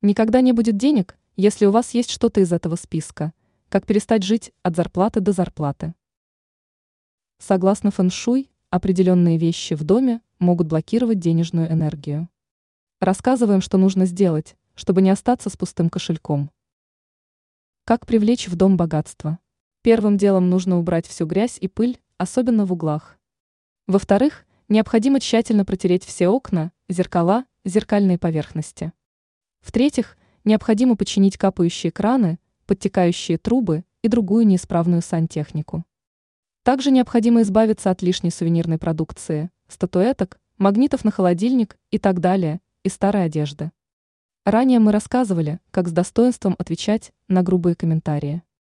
Никогда не будет денег, если у вас есть что-то из этого списка. Как перестать жить от зарплаты до зарплаты. Согласно фэншуй, определенные вещи в доме могут блокировать денежную энергию. Рассказываем, что нужно сделать, чтобы не остаться с пустым кошельком. Как привлечь в дом богатство? Первым делом нужно убрать всю грязь и пыль, особенно в углах. Во-вторых, необходимо тщательно протереть все окна, зеркала, зеркальные поверхности. В-третьих, необходимо починить капающие краны, подтекающие трубы и другую неисправную сантехнику. Также необходимо избавиться от лишней сувенирной продукции, статуэток, магнитов на холодильник и так далее, и старой одежды. Ранее мы рассказывали, как с достоинством отвечать на грубые комментарии.